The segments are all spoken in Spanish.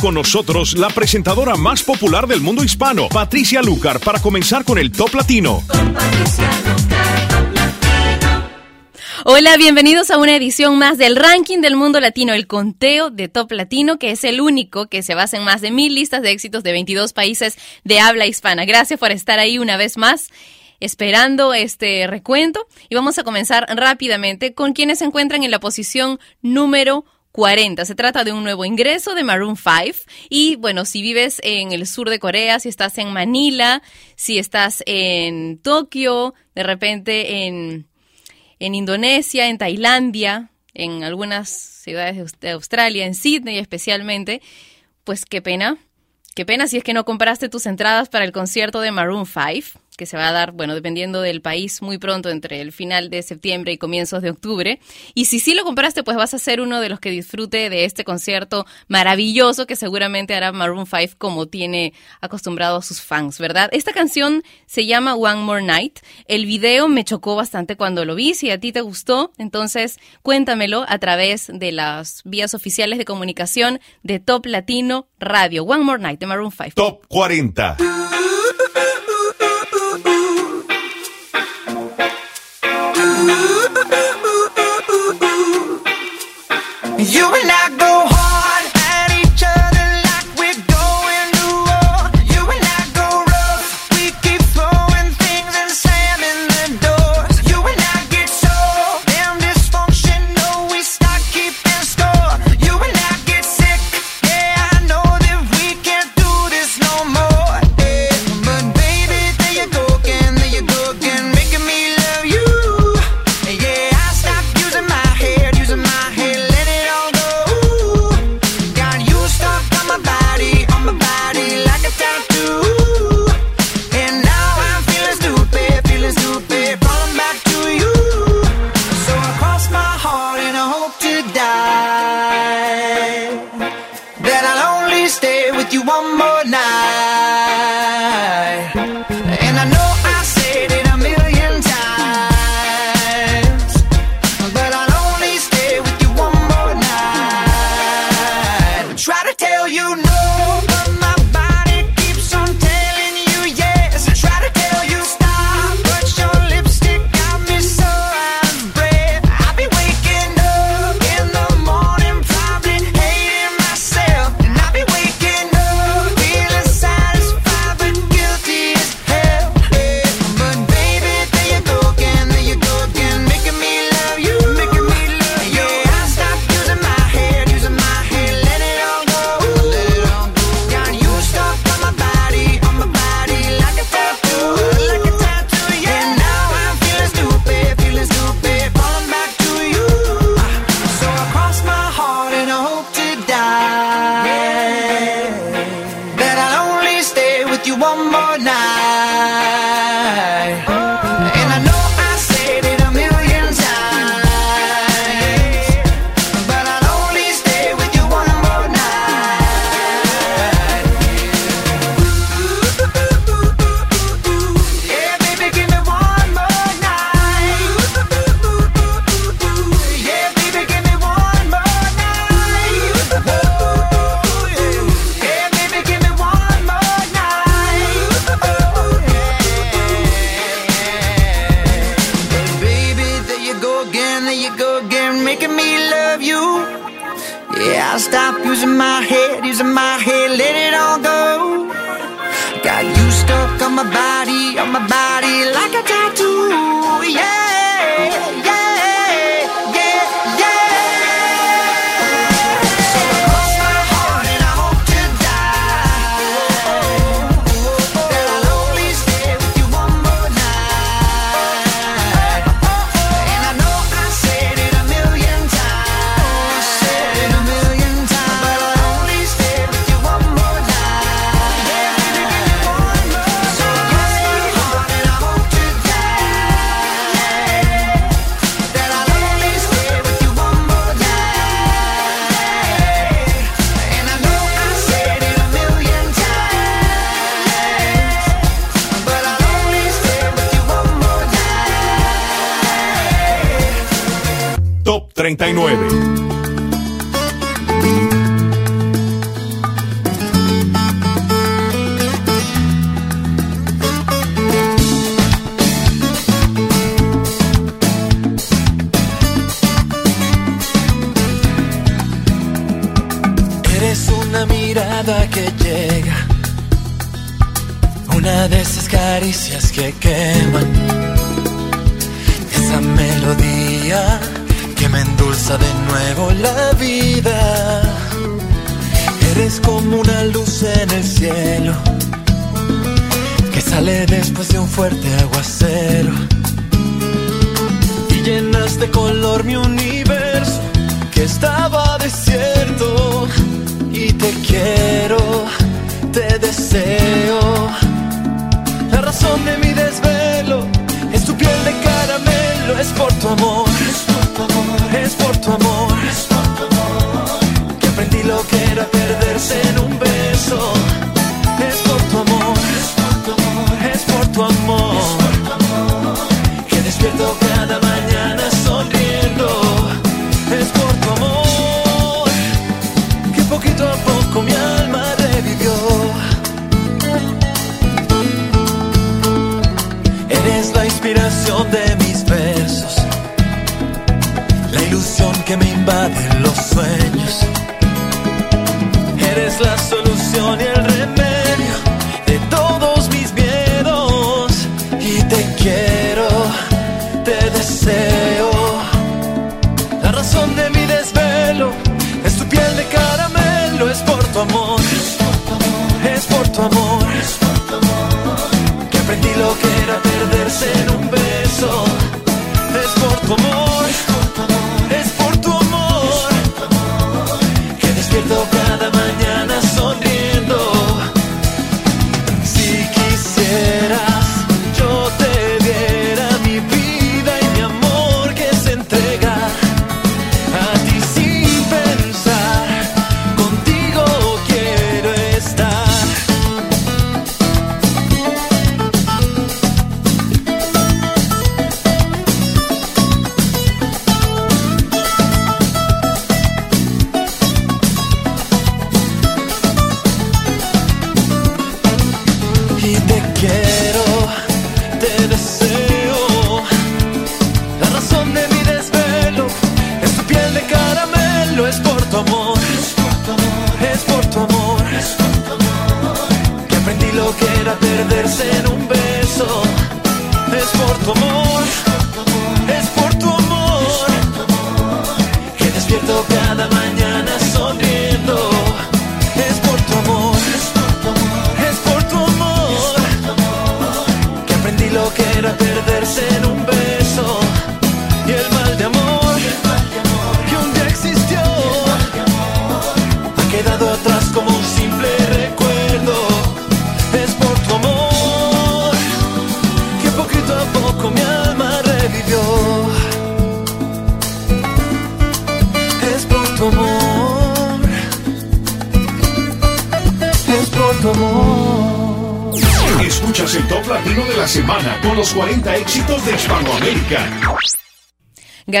con nosotros la presentadora más popular del mundo hispano, Patricia Lucar, para comenzar con el Top Latino. Hola, bienvenidos a una edición más del ranking del mundo latino, el conteo de Top Latino, que es el único que se basa en más de mil listas de éxitos de 22 países de habla hispana. Gracias por estar ahí una vez más esperando este recuento y vamos a comenzar rápidamente con quienes se encuentran en la posición número 40. Se trata de un nuevo ingreso de Maroon 5 y bueno, si vives en el sur de Corea, si estás en Manila, si estás en Tokio, de repente en, en Indonesia, en Tailandia, en algunas ciudades de Australia, en Sydney especialmente, pues qué pena, qué pena si es que no compraste tus entradas para el concierto de Maroon 5 que se va a dar, bueno, dependiendo del país, muy pronto, entre el final de septiembre y comienzos de octubre. Y si sí lo compraste, pues vas a ser uno de los que disfrute de este concierto maravilloso que seguramente hará Maroon 5 como tiene acostumbrado a sus fans, ¿verdad? Esta canción se llama One More Night. El video me chocó bastante cuando lo vi. Si a ti te gustó, entonces cuéntamelo a través de las vías oficiales de comunicación de Top Latino Radio. One More Night de Maroon 5. Top 40. You and I caricias que queman. Esa melodía que me endulza de nuevo la vida. Eres como una luz en el cielo que sale después de un fuerte aguacero y llenas de color mi universo que estaba desierto y te quiero, te deseo. Caramelo, es por tu amor, es por tu amor, es por tu amor, que aprendí lo que era perderse en un beso. sweat.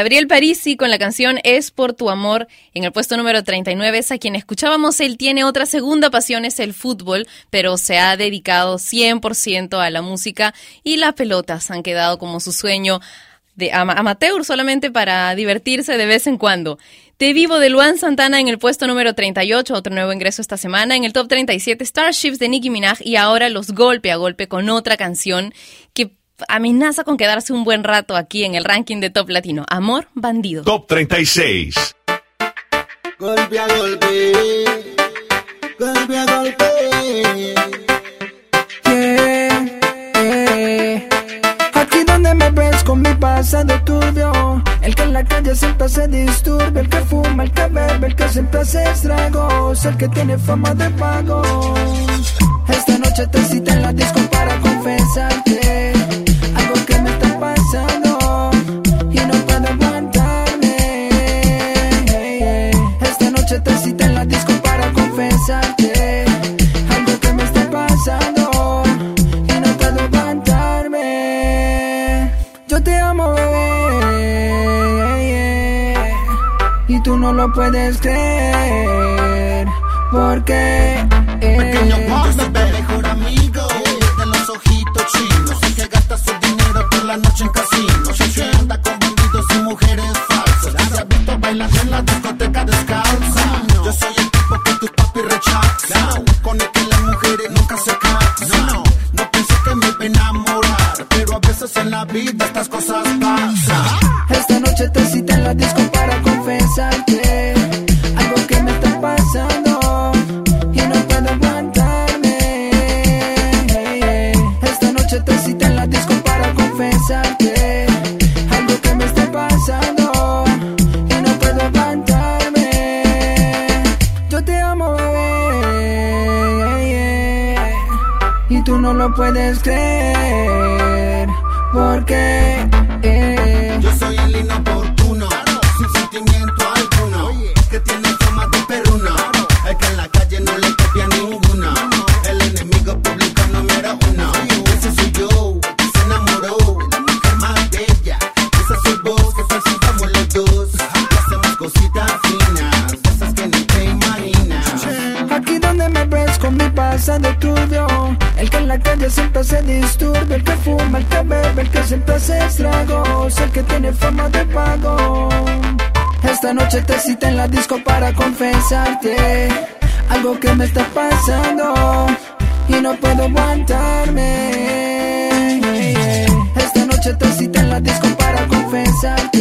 Gabriel Parisi con la canción Es por tu amor en el puesto número 39 es a quien escuchábamos. Él tiene otra segunda pasión, es el fútbol, pero se ha dedicado 100% a la música y las pelotas han quedado como su sueño de ama- amateur solamente para divertirse de vez en cuando. Te vivo de Luan Santana en el puesto número 38, otro nuevo ingreso esta semana. En el top 37, Starships de Nicki Minaj y ahora los golpe a golpe con otra canción que amenaza con quedarse un buen rato aquí en el ranking de top latino. Amor bandido. Top 36. Golpe a golpe, golpe a golpe. Yeah, yeah. Aquí donde me ves con mi pasado turbio El que en la calle siempre se disturbe El que fuma, el que bebe, el que siempre hace estragos El que tiene fama de pago Esta noche te cité en la disco para confesarte no lo puedes creer. Porque. Eh. Pequeño Monster, mejor amigo. De los ojitos chinos. El que gasta su dinero por la noche en casinos. Se anda con bandidos y mujeres falsas. Se ha visto bailando en la discoteca descalza. Yo soy el tipo que tus papi rechazan. Con el que las mujeres nunca se casan. No pensé que me iba a enamorar. Pero a veces en la vida estas cosas pasan. algo que me está pasando y no puedo aguantarme. Yo te amo, bebé, y tú no lo puedes creer. algo que me está pasando y no puedo aguantarme. Esta noche te cita en la disco para confesarte.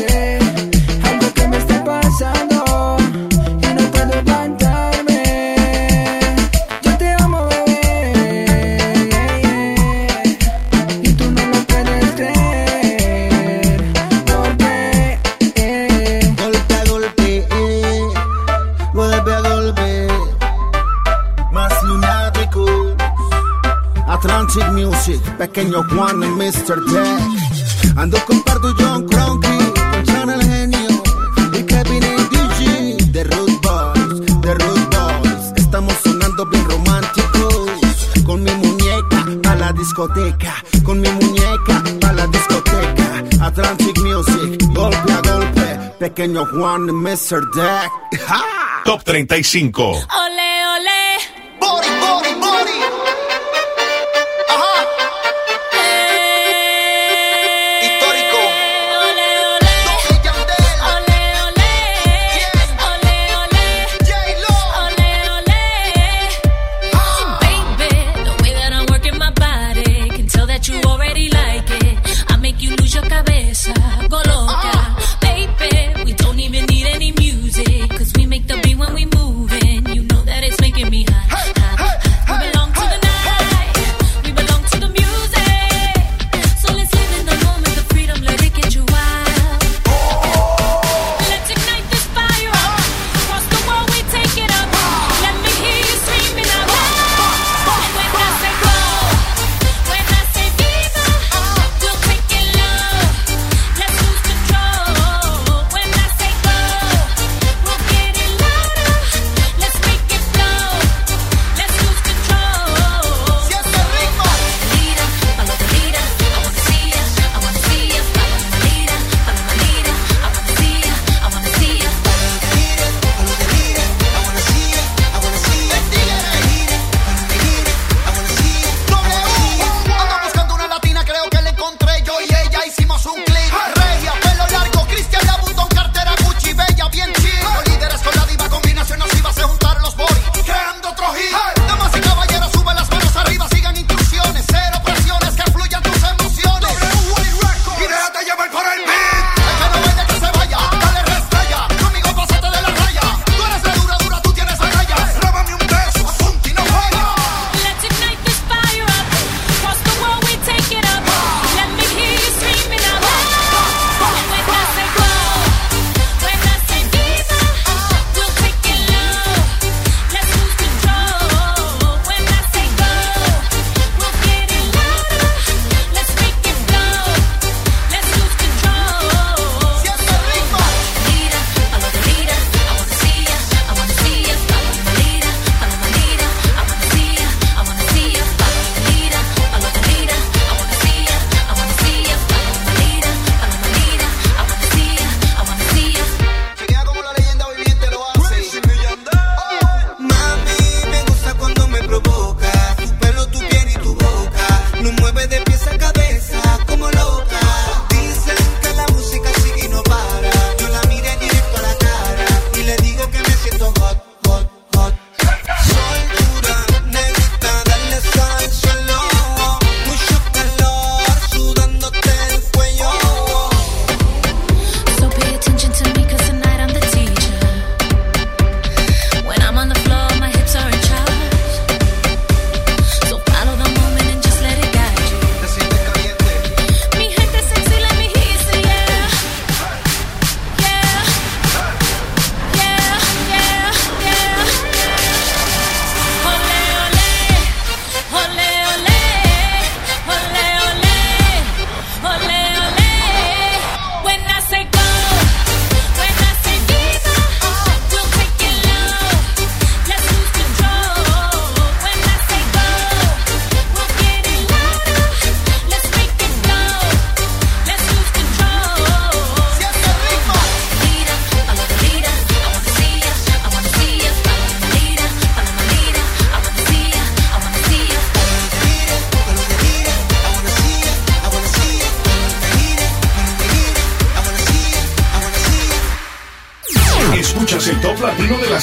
Mr. Jack. Ando con Pardo John Cronky, con Sean el genio y Kevin el DJ. The Root Boys, The Root Boys. Estamos sonando bien románticos. Con mi muñeca a la discoteca, con mi muñeca a la discoteca. Atlantic Music, golpe a golpe. Pequeño Juan, Mr. Deck. ¡Ja! Top 35. Olé.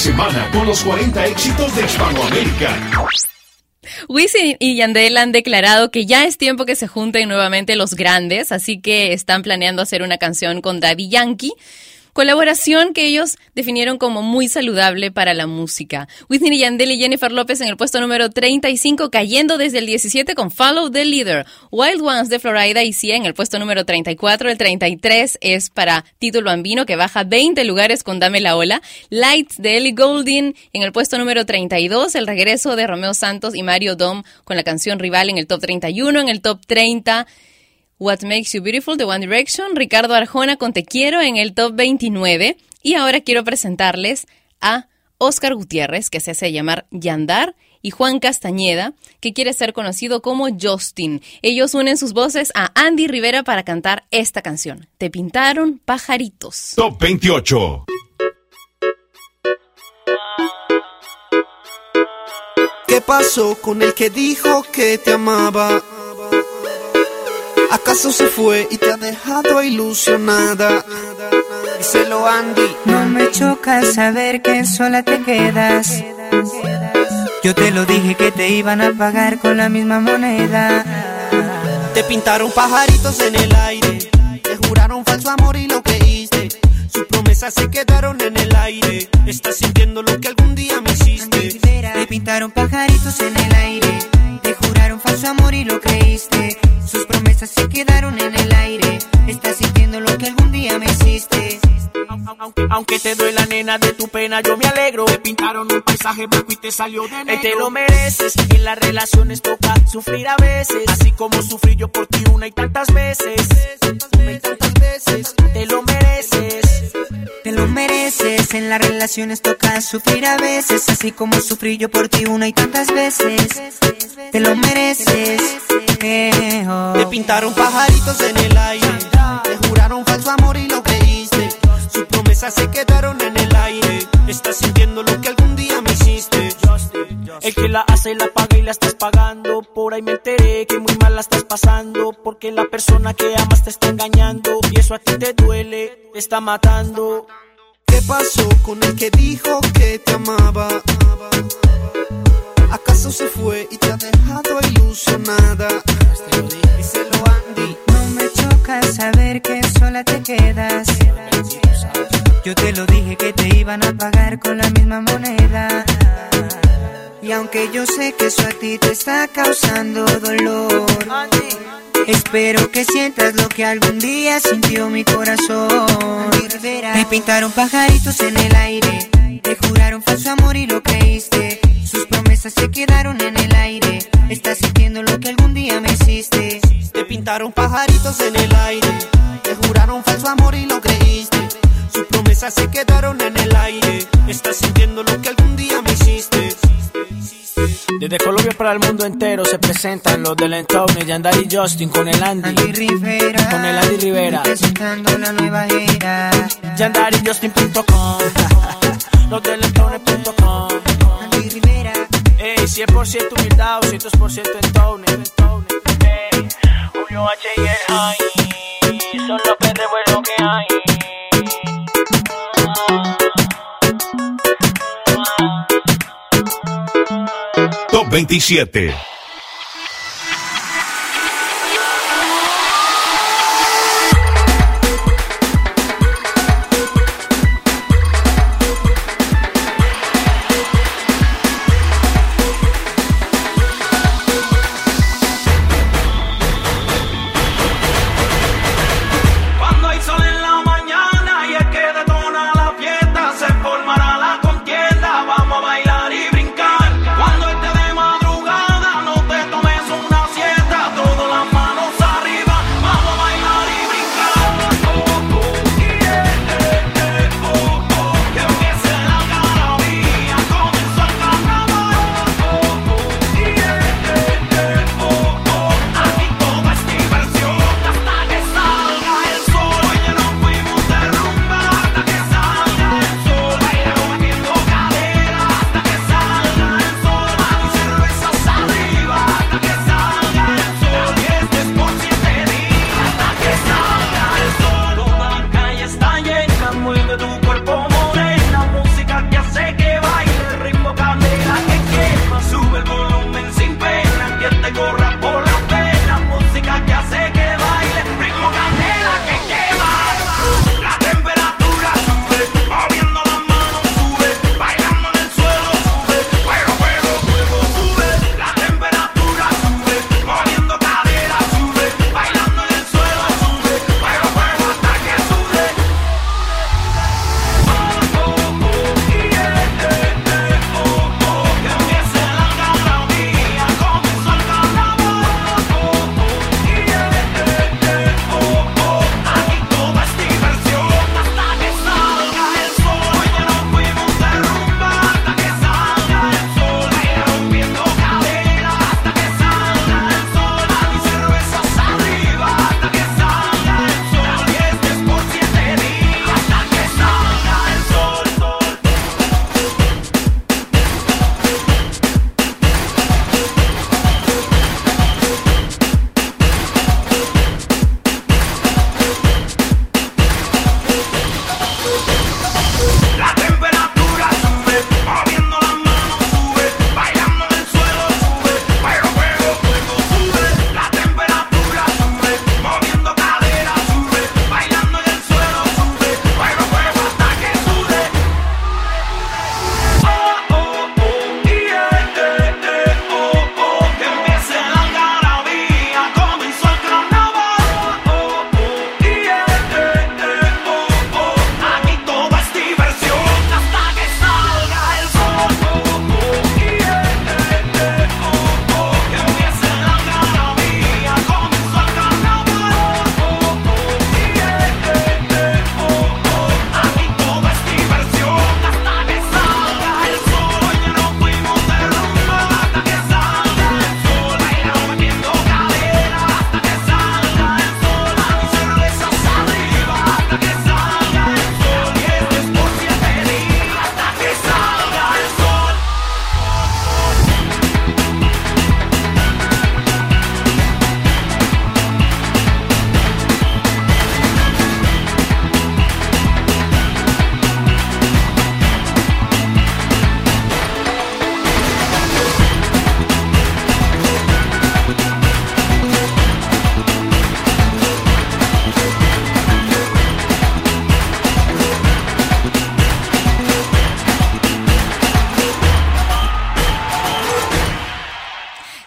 Semana con los 40 éxitos de Hispanoamérica. Wisin y Yandel han declarado que ya es tiempo que se junten nuevamente los grandes, así que están planeando hacer una canción con Daddy Yankee. Colaboración que ellos definieron como muy saludable para la música. Whitney Yandel y Jennifer López en el puesto número 35, cayendo desde el 17 con Follow the Leader. Wild Ones de Florida y Cia en el puesto número 34. El 33 es para Título Bambino, que baja 20 lugares con Dame la Ola. Lights de Ellie Goulding en el puesto número 32. El regreso de Romeo Santos y Mario Dom con la canción Rival en el top 31. En el top 30. What Makes You Beautiful de One Direction, Ricardo Arjona con Te Quiero en el top 29 y ahora quiero presentarles a Oscar Gutiérrez, que se hace llamar Yandar, y Juan Castañeda, que quiere ser conocido como Justin. Ellos unen sus voces a Andy Rivera para cantar esta canción. Te pintaron pajaritos. Top 28. ¿Qué pasó con el que dijo que te amaba? ¿Acaso se fue y te ha dejado ilusionada? Díselo Andy. No me choca saber que sola te quedas. Yo te lo dije que te iban a pagar con la misma moneda. Te pintaron pajaritos en el aire. Te juraron falso amor y lo creíste. Sus promesas se quedaron en el aire. Estás sintiendo lo que algún día me hiciste. Te pintaron pajaritos en el aire. Te juraron falso amor y lo creíste. Sus promesas se quedaron en el aire. Estás sintiendo lo que algún día me hiciste. Aunque, aunque te duela nena de tu pena, yo me alegro. Te pintaron un paisaje blanco y te salió de negro. te lo mereces. En las relaciones toca sufrir a veces. Así como sufrí yo por ti una y tantas veces. Una y tantas veces. Te lo mereces. Te lo mereces. En las relaciones toca sufrir a veces. Así como sufrí yo por ti una y tantas veces. Te lo mereces. Eh. Te pintaron pajaritos en el aire. Te juraron falso amor y lo creíste. Sus promesas se quedaron en el aire. Estás sintiendo lo que algún. El que la hace la paga y la estás pagando. Por ahí me enteré que muy mal la estás pasando. Porque la persona que amas te está engañando. Y eso a ti te duele, te está matando. ¿Qué pasó con el que dijo que te amaba? ¿Acaso se fue y te ha dejado ilusionada? Díselo Andy. No me choca saber que sola te quedas. Yo te lo dije que te iban a pagar con la misma moneda. Y aunque yo sé que eso a ti te está causando dolor, espero que sientas lo que algún día sintió mi corazón. Te pintaron pajaritos en el aire, te juraron falso amor y lo creíste. Sus promesas se quedaron en el aire. Estás sintiendo lo que algún día me hiciste. Te pintaron pajaritos en el aire. Te juraron falso amor y lo creíste. Sus promesas se quedaron en el aire. Estás sintiendo lo que algún día me. Desde Colombia para el mundo entero se presentan los del Entourage, Yandar y Justin con el Andy. Andy Rivera, Con el Andy Rivera. presentando la nueva era. Yandar y Justin.com. Los del Entourage.com. Andy Rivera, Ey, 100% humildad, 200% Entourage. Ey, Julio H y el High. Son los que de bueno que hay. Top 27.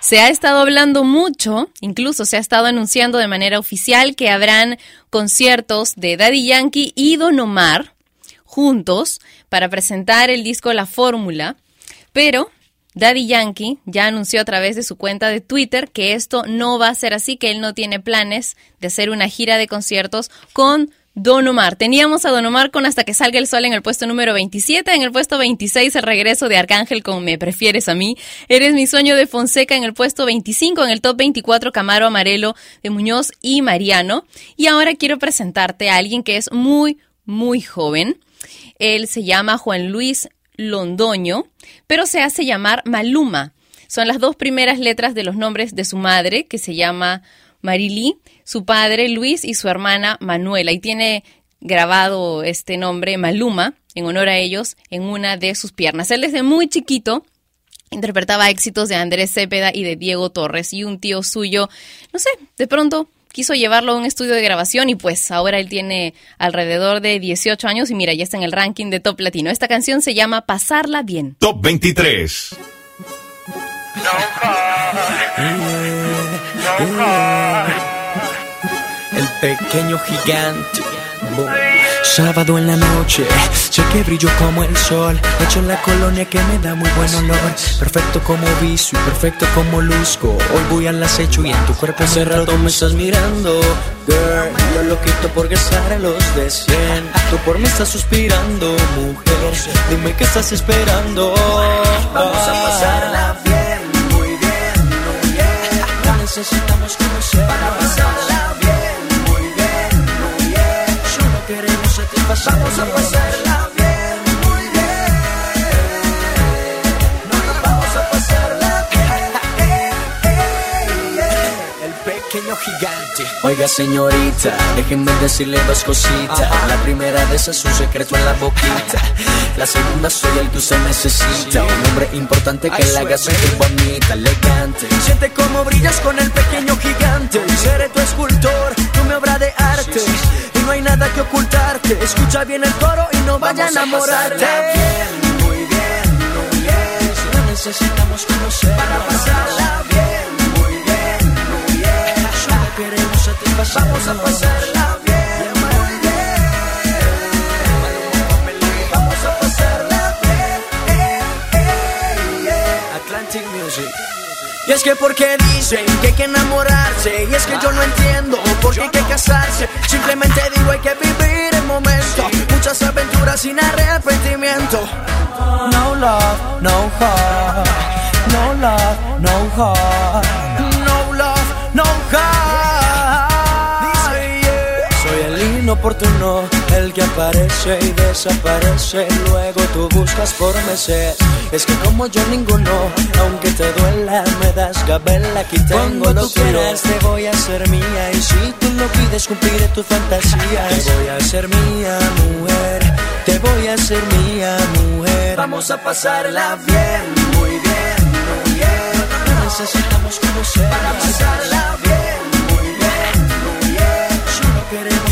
Se ha estado hablando mucho, incluso se ha estado anunciando de manera oficial que habrán conciertos de Daddy Yankee y Don Omar juntos para presentar el disco La Fórmula, pero Daddy Yankee ya anunció a través de su cuenta de Twitter que esto no va a ser así, que él no tiene planes de hacer una gira de conciertos con Don Omar. Teníamos a Don Omar con Hasta que salga el sol en el puesto número 27, en el puesto 26 el regreso de Arcángel con Me prefieres a mí, Eres mi sueño de Fonseca en el puesto 25, en el top 24 Camaro Amarelo de Muñoz y Mariano. Y ahora quiero presentarte a alguien que es muy, muy joven. Él se llama Juan Luis Londoño, pero se hace llamar Maluma. Son las dos primeras letras de los nombres de su madre, que se llama Marily, su padre Luis y su hermana Manuela. Y tiene grabado este nombre Maluma en honor a ellos en una de sus piernas. Él desde muy chiquito interpretaba éxitos de Andrés Cepeda y de Diego Torres y un tío suyo, no sé, de pronto quiso llevarlo a un estudio de grabación y pues ahora él tiene alrededor de 18 años y mira, ya está en el ranking de Top Latino. Esta canción se llama Pasarla Bien. Top 23. El pequeño gigante. Boom. Sábado en la noche, sé que brillo como el sol. Hecho en la colonia que me da muy buen olor. Perfecto como viso y perfecto como luzco. Hoy voy al acecho y en tu cuerpo hace rato me estás mirando. Girl, yo lo quito por gastar a los de 100. Tú por mí estás suspirando, mujer. Dime qué estás esperando. Vamos a pasarla bien, muy necesitamos conocer para pasarla bien, muy bien, muy bien. Solo queremos satisfacer. Vamos a pasarla bien, Oiga, señorita, déjenme decirle dos cositas. La primera de esas es un secreto en la boquita. La segunda soy el que usted necesita. Un hombre importante que la haga sentir bonita, elegante. Siente cómo brillas con el pequeño gigante. Seré tu escultor, tu mi obra de arte. Y no hay nada que ocultarte. Escucha bien el coro y no vaya a enamorarte. Bien, muy bien, muy bien. No necesitamos conocer para pasarla bien, Vamos a pasarla bien, muy bien. Vamos a pasarla bien. eh, eh, eh. Atlantic Music. Y es que porque dicen que hay que enamorarse Y es que yo no entiendo por qué hay que casarse Simplemente digo hay que vivir el momento Muchas aventuras sin arrepentimiento No love, no heart No love, no heart inoportuno, el que aparece y desaparece Luego tú buscas por meses. Es que como yo ninguno, aunque te duela Me das gabela, aquí tengo Cuando lo tú quieras, Te voy a hacer mía y si tú lo pides cumpliré tus fantasías Te voy a hacer mía, mujer. Te voy a hacer mía, mujer. Vamos a pasarla bien, muy bien, muy bien. Necesitamos conocer. Para pasarla bien,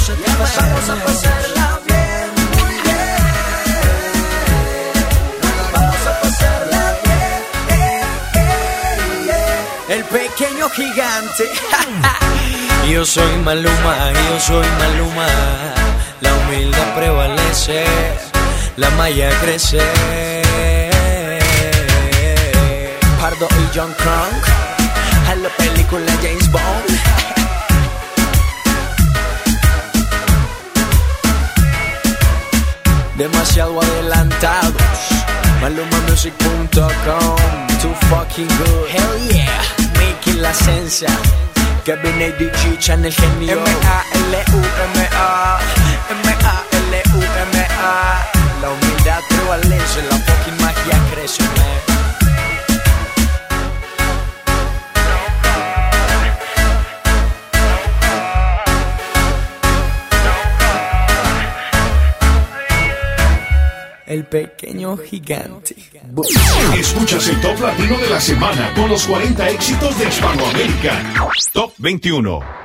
Vamos a pasarla bien, muy bien Vamos a pasarla bien, eh, eh, eh. El pequeño gigante. Yo soy Maluma, yo soy Maluma. La humildad prevalece La malla crece. Pardo y John Crunk A la película James Bond Demasiado adelantados. MalumaMusic.com Too fucking good. Hell yeah. Mickey la esencia. Kevin ADG Channel genio. M-A-L-U-M-A M-A-L-U-M-A La humildad prevalece La fucking magia crece. man. El pequeño gigante. Escuchas el Top Latino de la semana con los 40 éxitos de Hispanoamérica. Top 21.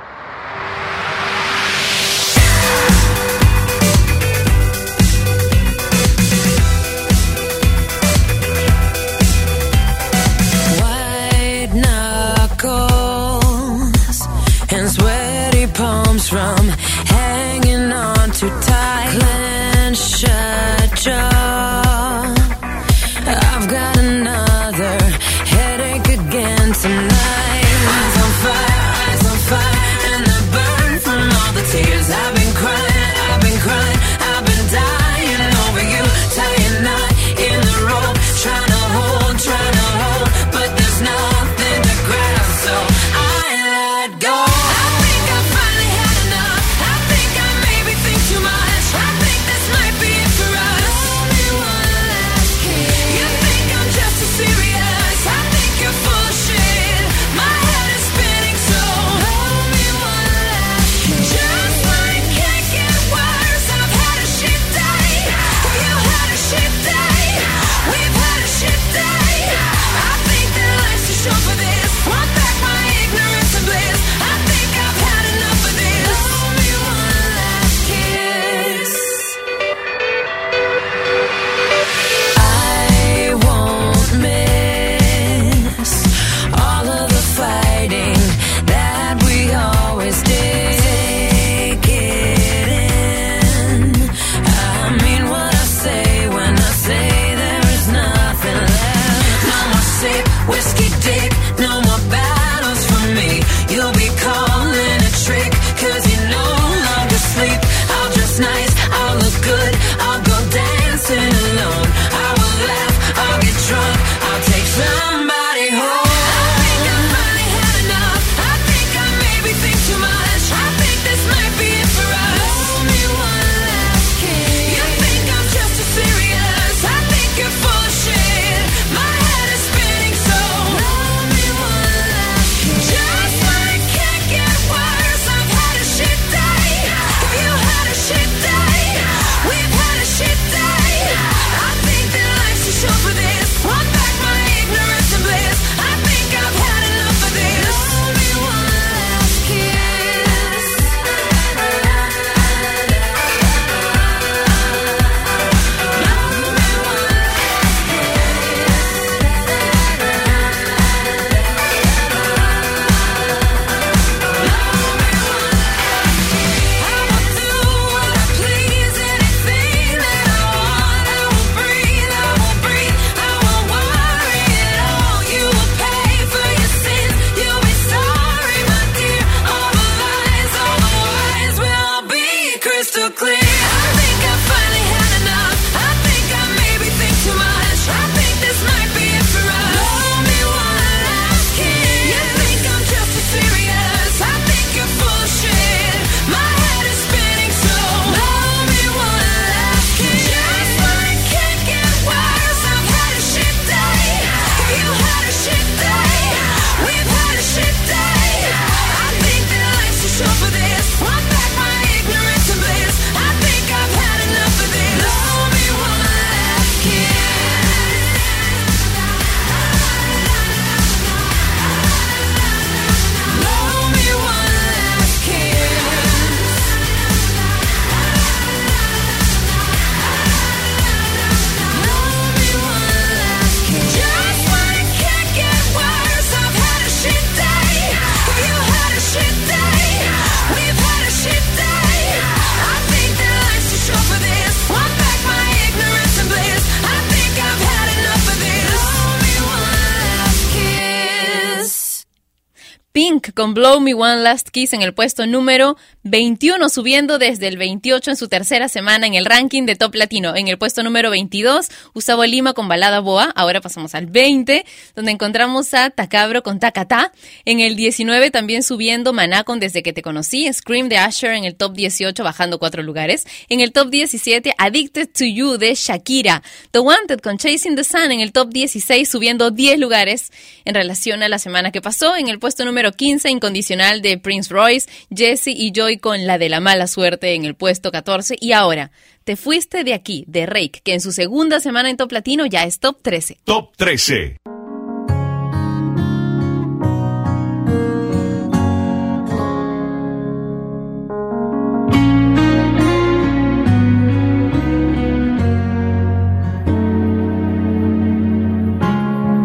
con Blow Me One Last Kiss en el puesto número 21, subiendo desde el 28 en su tercera semana en el ranking de Top Latino. En el puesto número 22, Gustavo Lima con Balada Boa. Ahora pasamos al 20, donde encontramos a Tacabro con Tacatá. En el 19, también subiendo Maná con Desde que te conocí. Scream de Asher en el top 18, bajando cuatro lugares. En el top 17, Addicted to You de Shakira. The Wanted con Chasing the Sun en el top 16, subiendo 10 lugares en relación a la semana que pasó. En el puesto número 15, incondicional de Prince Royce, Jesse y Joy con la de la mala suerte en el puesto 14 y ahora te fuiste de aquí, de Rake, que en su segunda semana en Top Latino ya es Top 13. Top 13.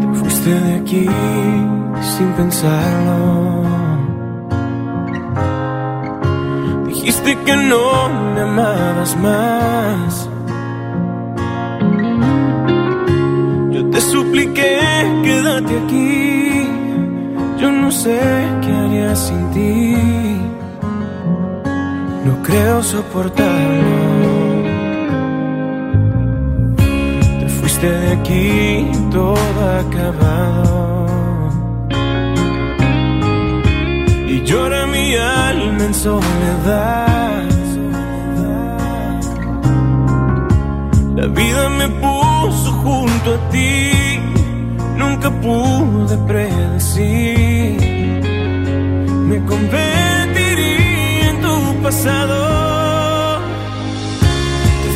Te fuiste de aquí sin pensarlo Dijiste que no me amabas más. Yo te supliqué, quédate aquí. Yo no sé qué haría sin ti. No creo soportarlo. Te fuiste de aquí, todo acabado. en soledad. La vida me puso junto a ti, nunca pude predecir. Me convertiría en tu pasado.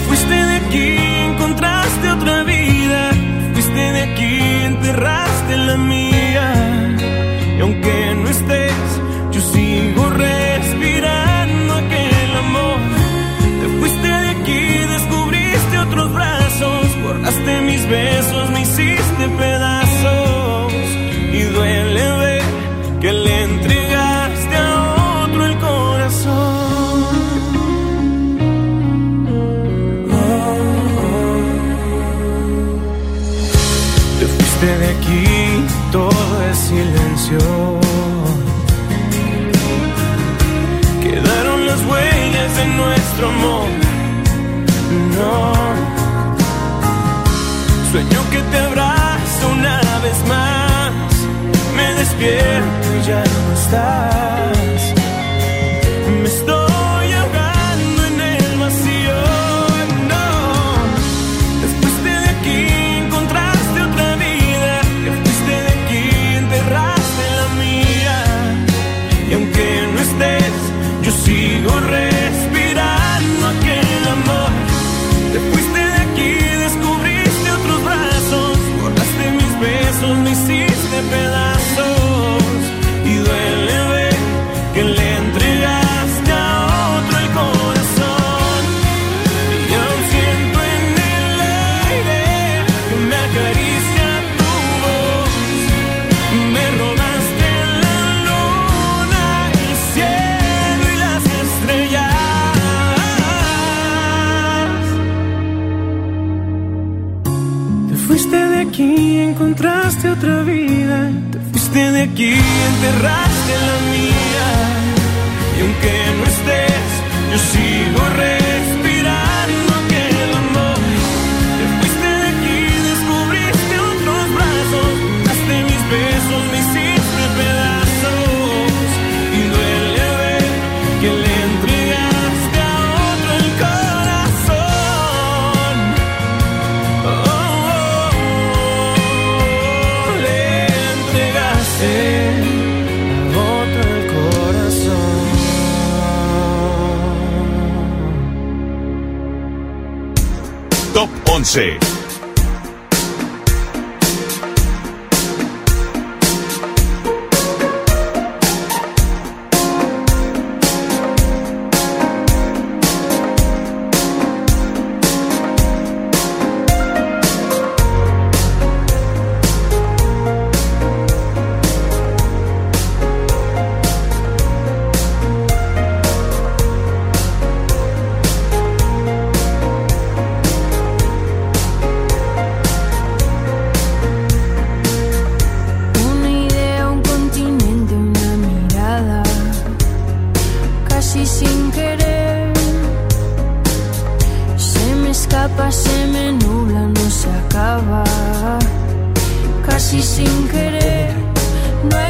Fuiste de aquí, encontraste otra vida. Fuiste de aquí, enterraste la mía. Y aunque no estés, yo sigo re besos me hiciste pedazos y duele ver que le entregaste a otro el corazón. Oh, oh. Te fuiste de aquí, todo es silencio. Quedaron las huellas de nuestro amor bien, ya no. cerrar. Ponce. casi sin querer.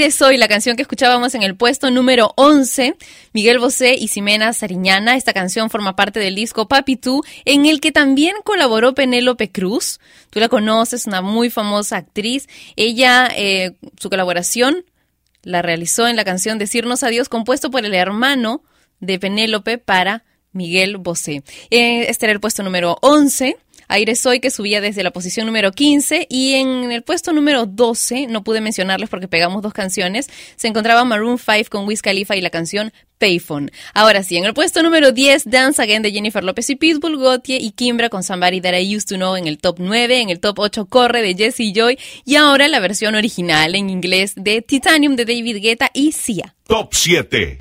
Aire Soy, la canción que escuchábamos en el puesto número 11, Miguel Bosé y Ximena Sariñana. Esta canción forma parte del disco Papi Tú, en el que también colaboró Penélope Cruz. Tú la conoces, una muy famosa actriz. Ella, eh, su colaboración la realizó en la canción Decirnos Adiós, compuesto por el hermano de Penélope para Miguel Bosé. Eh, este era el puesto número 11. Aire Soy, que subía desde la posición número 15. Y en el puesto número 12, no pude mencionarles porque pegamos dos canciones, se encontraba Maroon 5 con Wiz Khalifa y la canción Payphone. Ahora sí, en el puesto número 10, Dance Again de Jennifer López y Pitbull, Gautier y Kimbra con Somebody That I Used to Know en el top 9. En el top 8, Corre de Jesse Joy. Y ahora la versión original en inglés de Titanium de David Guetta y Sia. Top 7.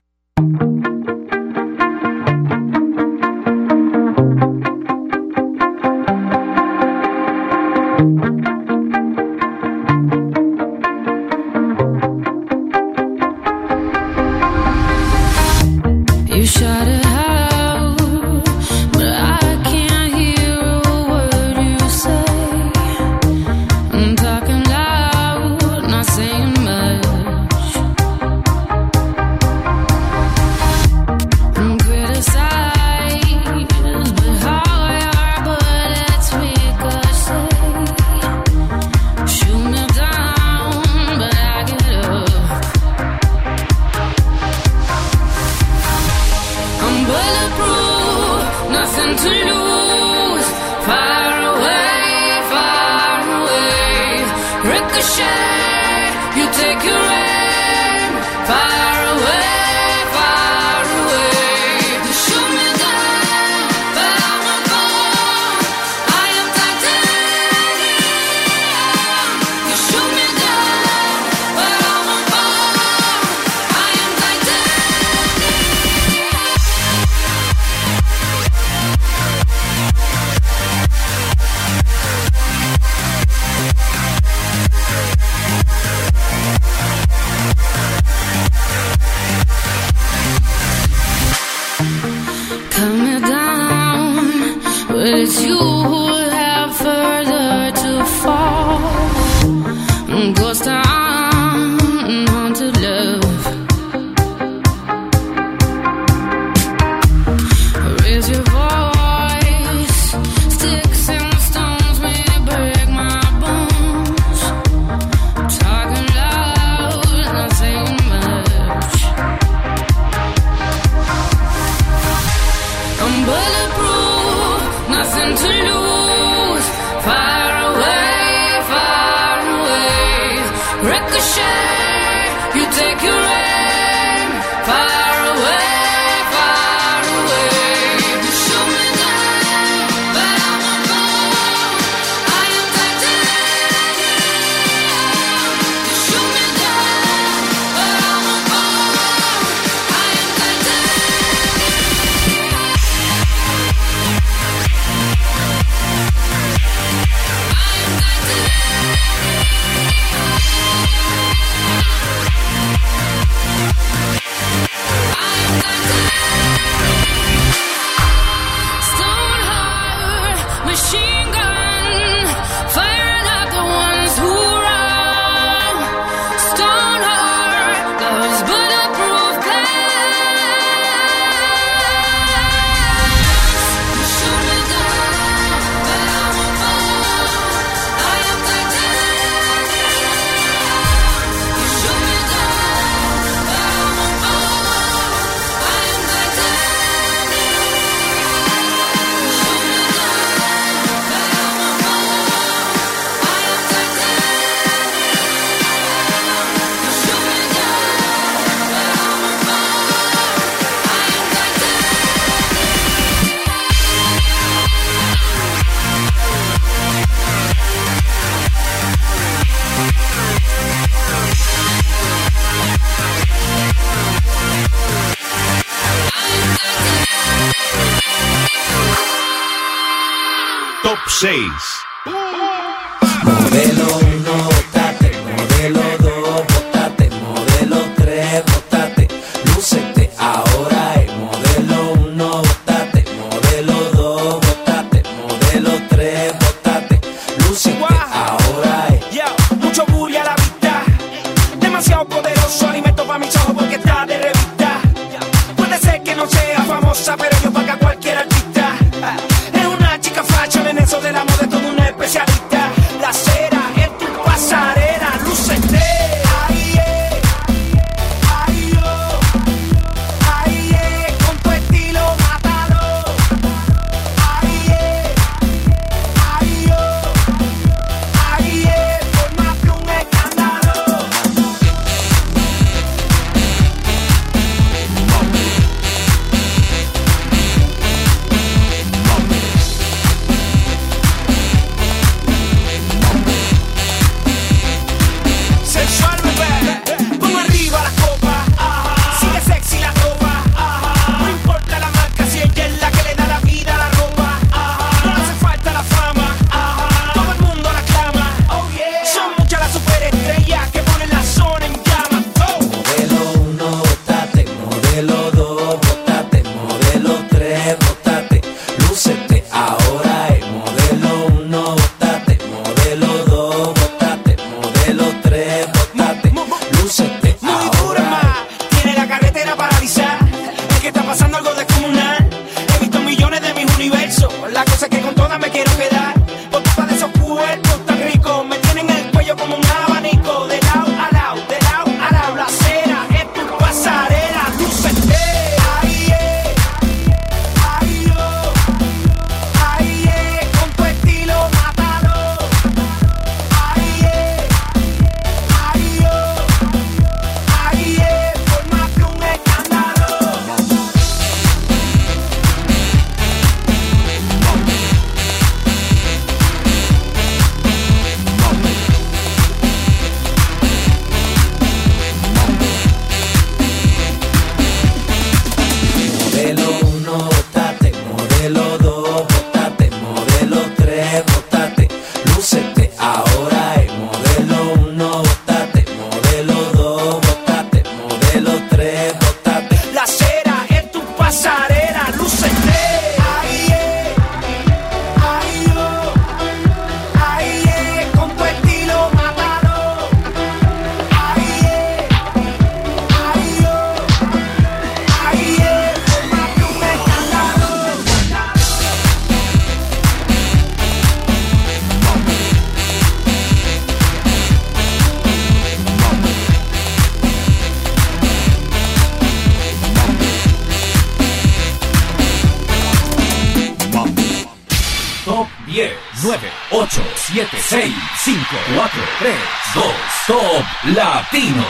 8, 7, 6, 5, 4, 3, 2, Top Latino.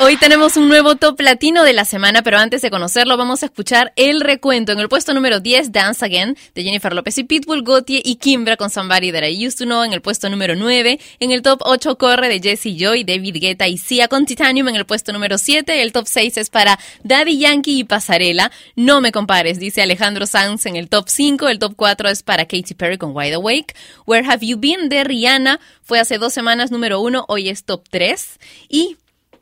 Hoy tenemos un nuevo top latino de la semana, pero antes de conocerlo vamos a escuchar el recuento. En el puesto número 10, Dance Again, de Jennifer López y Pitbull, Gautier y Kimbra con Somebody That I Used To Know. En el puesto número 9, en el top 8, Corre de Jesse Joy, David Guetta y Sia con Titanium. En el puesto número 7, el top 6 es para Daddy Yankee y Pasarela. No me compares, dice Alejandro Sanz en el top 5. El top 4 es para Katy Perry con Wide Awake. Where Have You Been de Rihanna fue hace dos semanas número 1, hoy es top 3. Y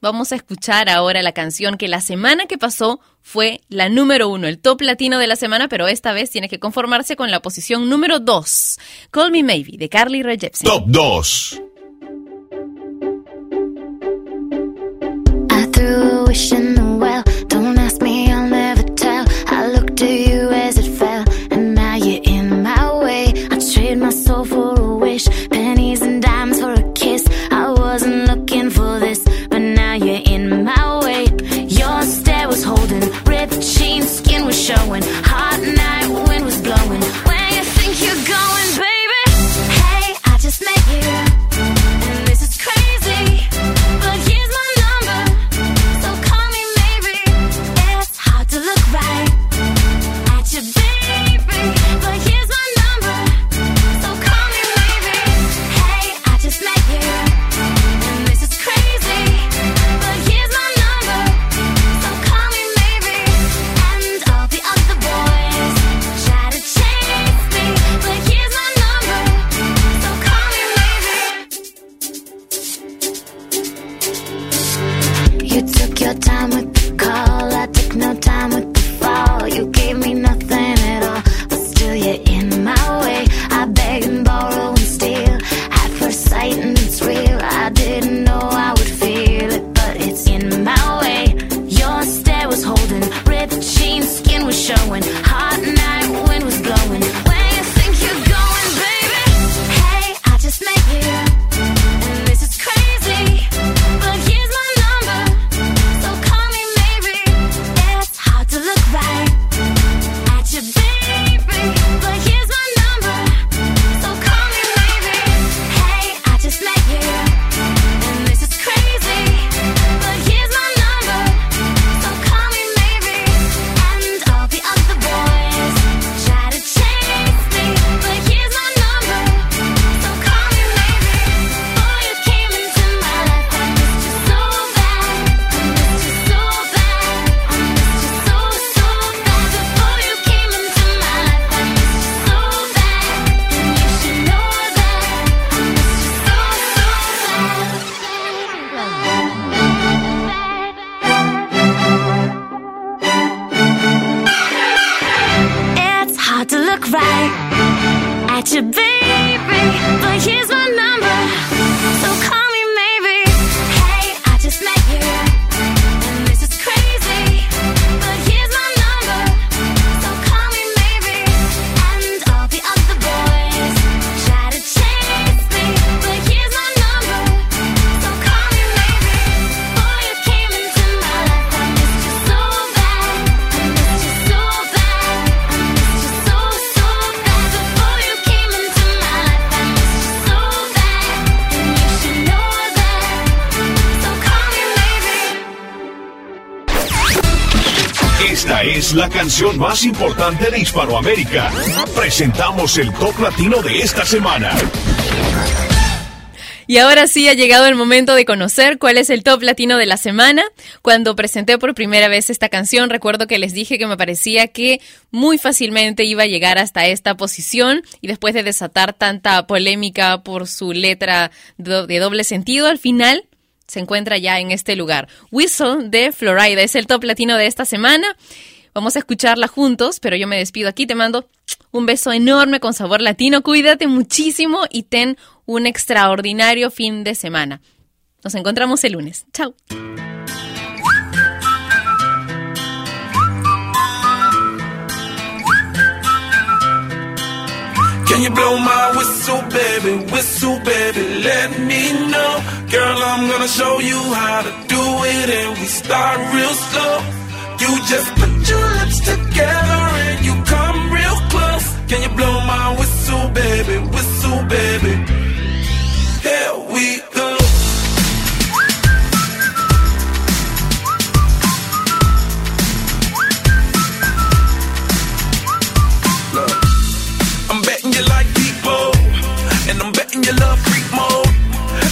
Vamos a escuchar ahora la canción que la semana que pasó fue la número uno, el top latino de la semana, pero esta vez tiene que conformarse con la posición número dos. Call Me Maybe, de Carly Rae Jepsen. Top 2. I threw a wish in the well. Es la canción más importante de Hispanoamérica. Presentamos el top latino de esta semana. Y ahora sí ha llegado el momento de conocer cuál es el top latino de la semana. Cuando presenté por primera vez esta canción, recuerdo que les dije que me parecía que muy fácilmente iba a llegar hasta esta posición y después de desatar tanta polémica por su letra de doble sentido, al final se encuentra ya en este lugar. Whistle de Florida es el top latino de esta semana. Vamos a escucharla juntos, pero yo me despido aquí. Te mando un beso enorme con sabor latino. Cuídate muchísimo y ten un extraordinario fin de semana. Nos encontramos el lunes. Chao. Can you blow my whistle, baby? Let me know. Girl, I'm gonna show you how to do it, and we start real slow. You just put your lips together and you come real close. Can you blow my whistle, baby? Whistle, baby. Here we go. Look, I'm betting you like people, and I'm betting you love freak mode,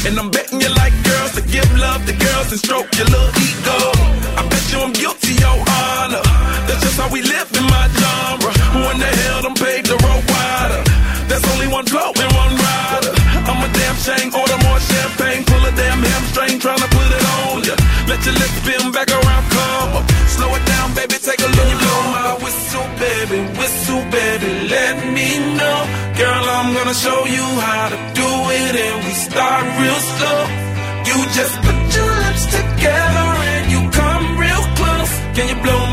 and I'm betting you like girls to give love to girls and stroke your little ego. Bet you I'm guilty, your honor. That's just how we live in my genre. Who in the hell done paved the road wider? There's only one flow and one rider. I'm a damn shame, order more champagne, pull a damn hamstring, tryna put it on ya. Let your lips spin back around, come up. Slow it down, baby, take a look. You blow my whistle, baby, whistle, baby, let me know. Girl, I'm gonna show you how to do it, and we start real slow. You just put your lips together Can you blow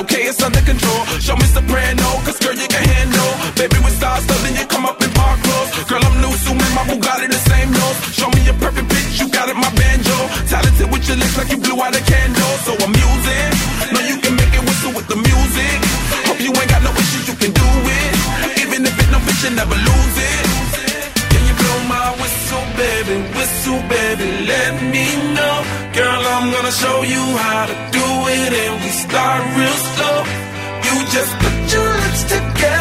okay, it's under control. Show me soprano, cause girl, you can handle. Baby, with stars, so then you come up in park clothes. Girl, I'm new, so my Bugatti the same nose. Show me your perfect pitch, you got it, my banjo. Talented with your lips like you blew out a candle. So I'm using, know you can make it whistle with the music. Hope you ain't got no issues, you can do it. Even if it no bitch, you never lose Girl, I'm gonna show you how to do it, and we start real slow. You just put your lips together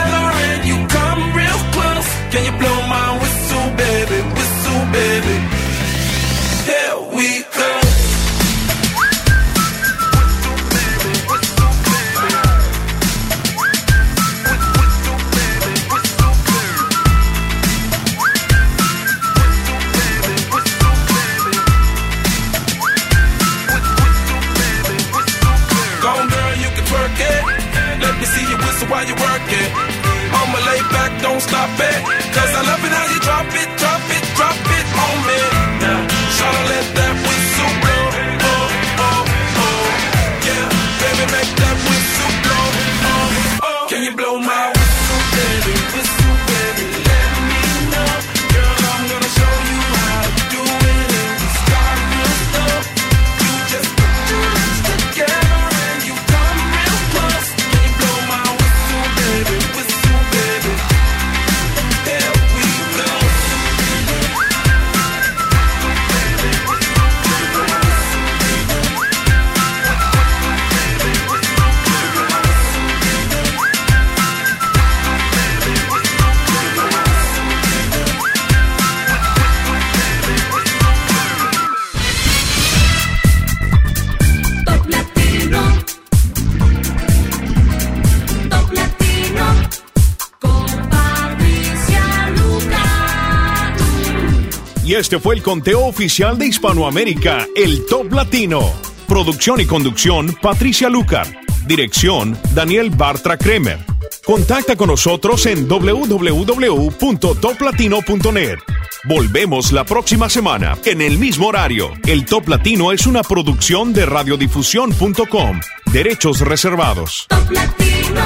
este fue el conteo oficial de Hispanoamérica, el Top Latino. Producción y conducción, Patricia Lucar. Dirección, Daniel Bartra Kremer. Contacta con nosotros en www.toplatino.net. Volvemos la próxima semana, en el mismo horario. El Top Latino es una producción de radiodifusión.com. Derechos reservados. Top Latino.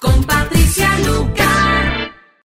Con Patricia Luca.